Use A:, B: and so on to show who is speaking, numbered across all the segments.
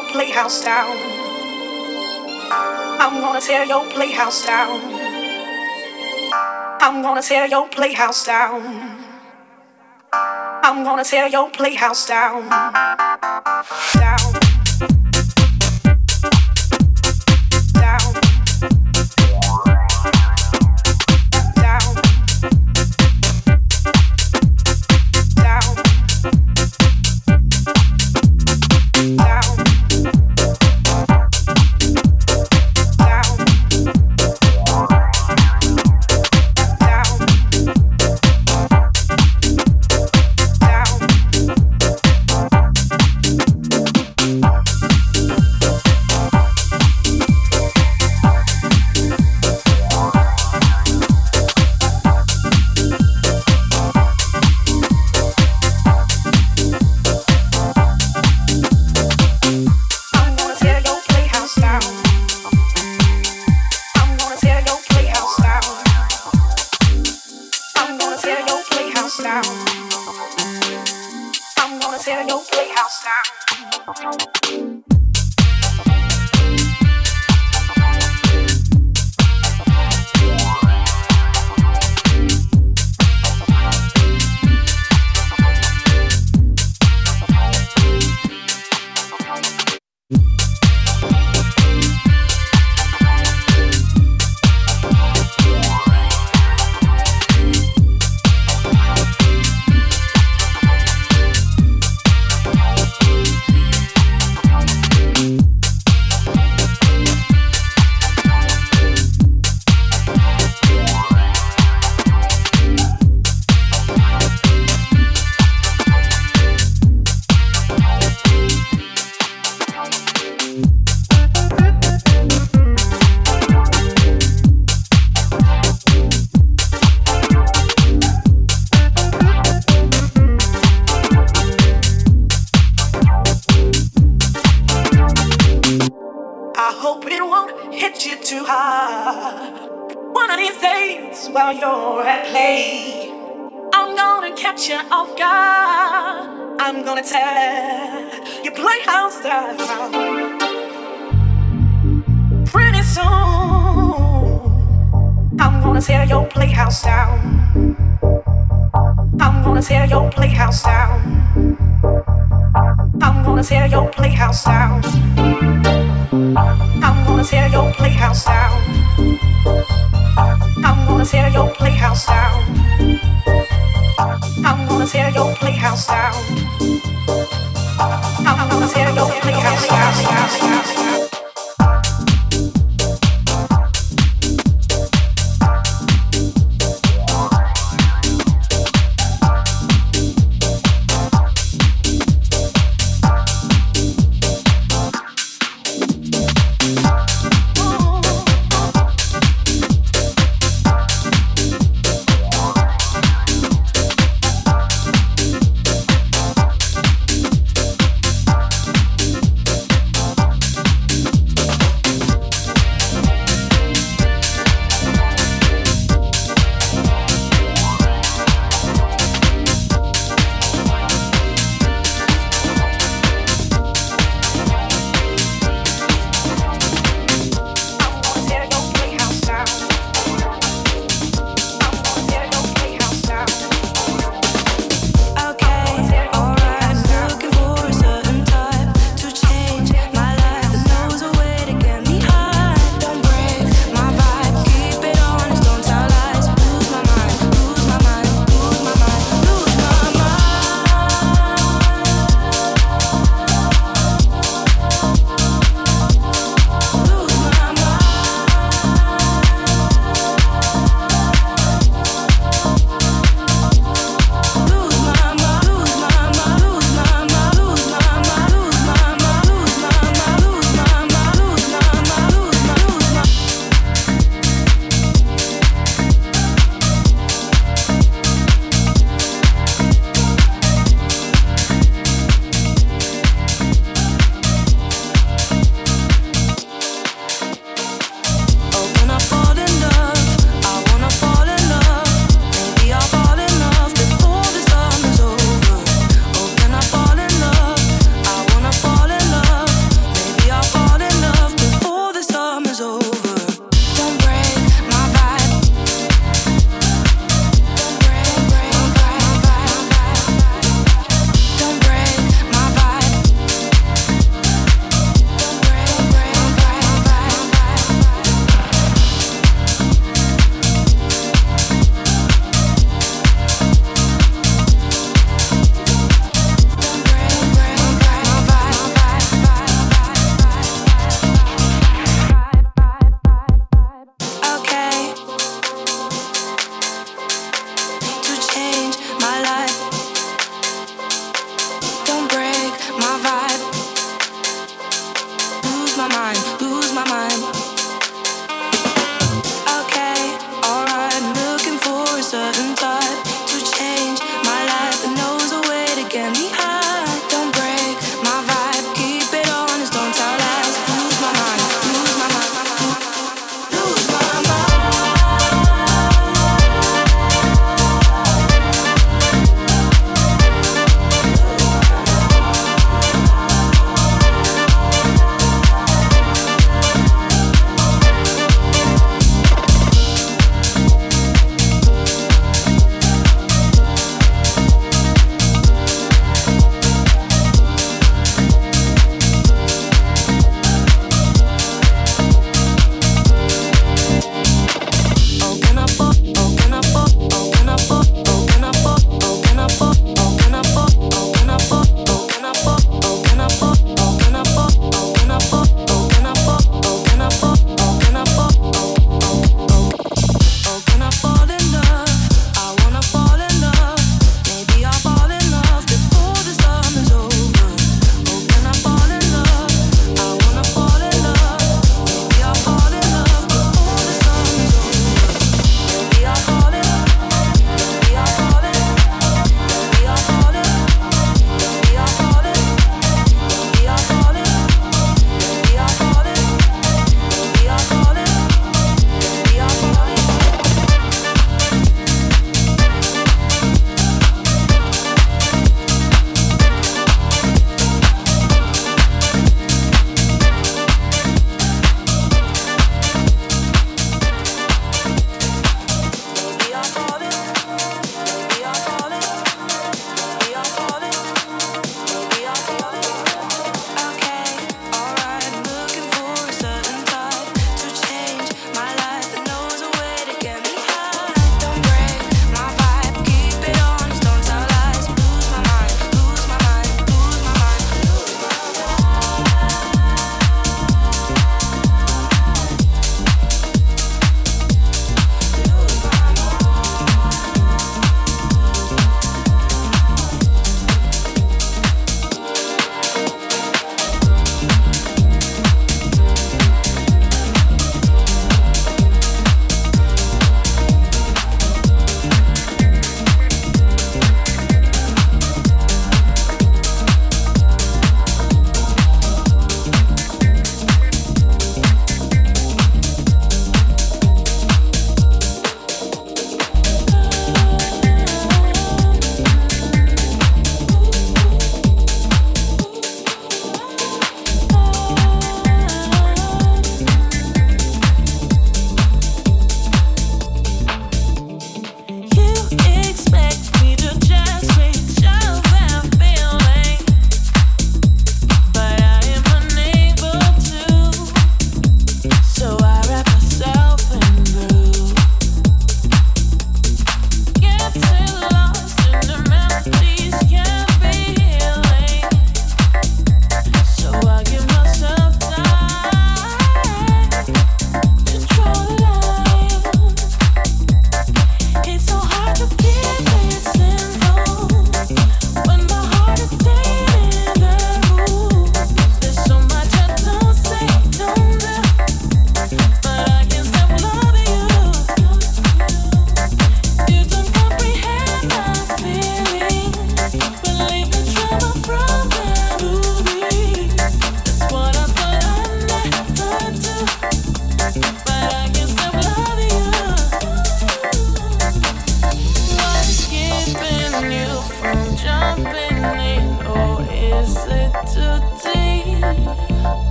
A: playhouse down. I'm gonna tear your playhouse down. I'm gonna tear your playhouse down. I'm gonna tear your playhouse down. Down.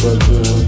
B: but uh,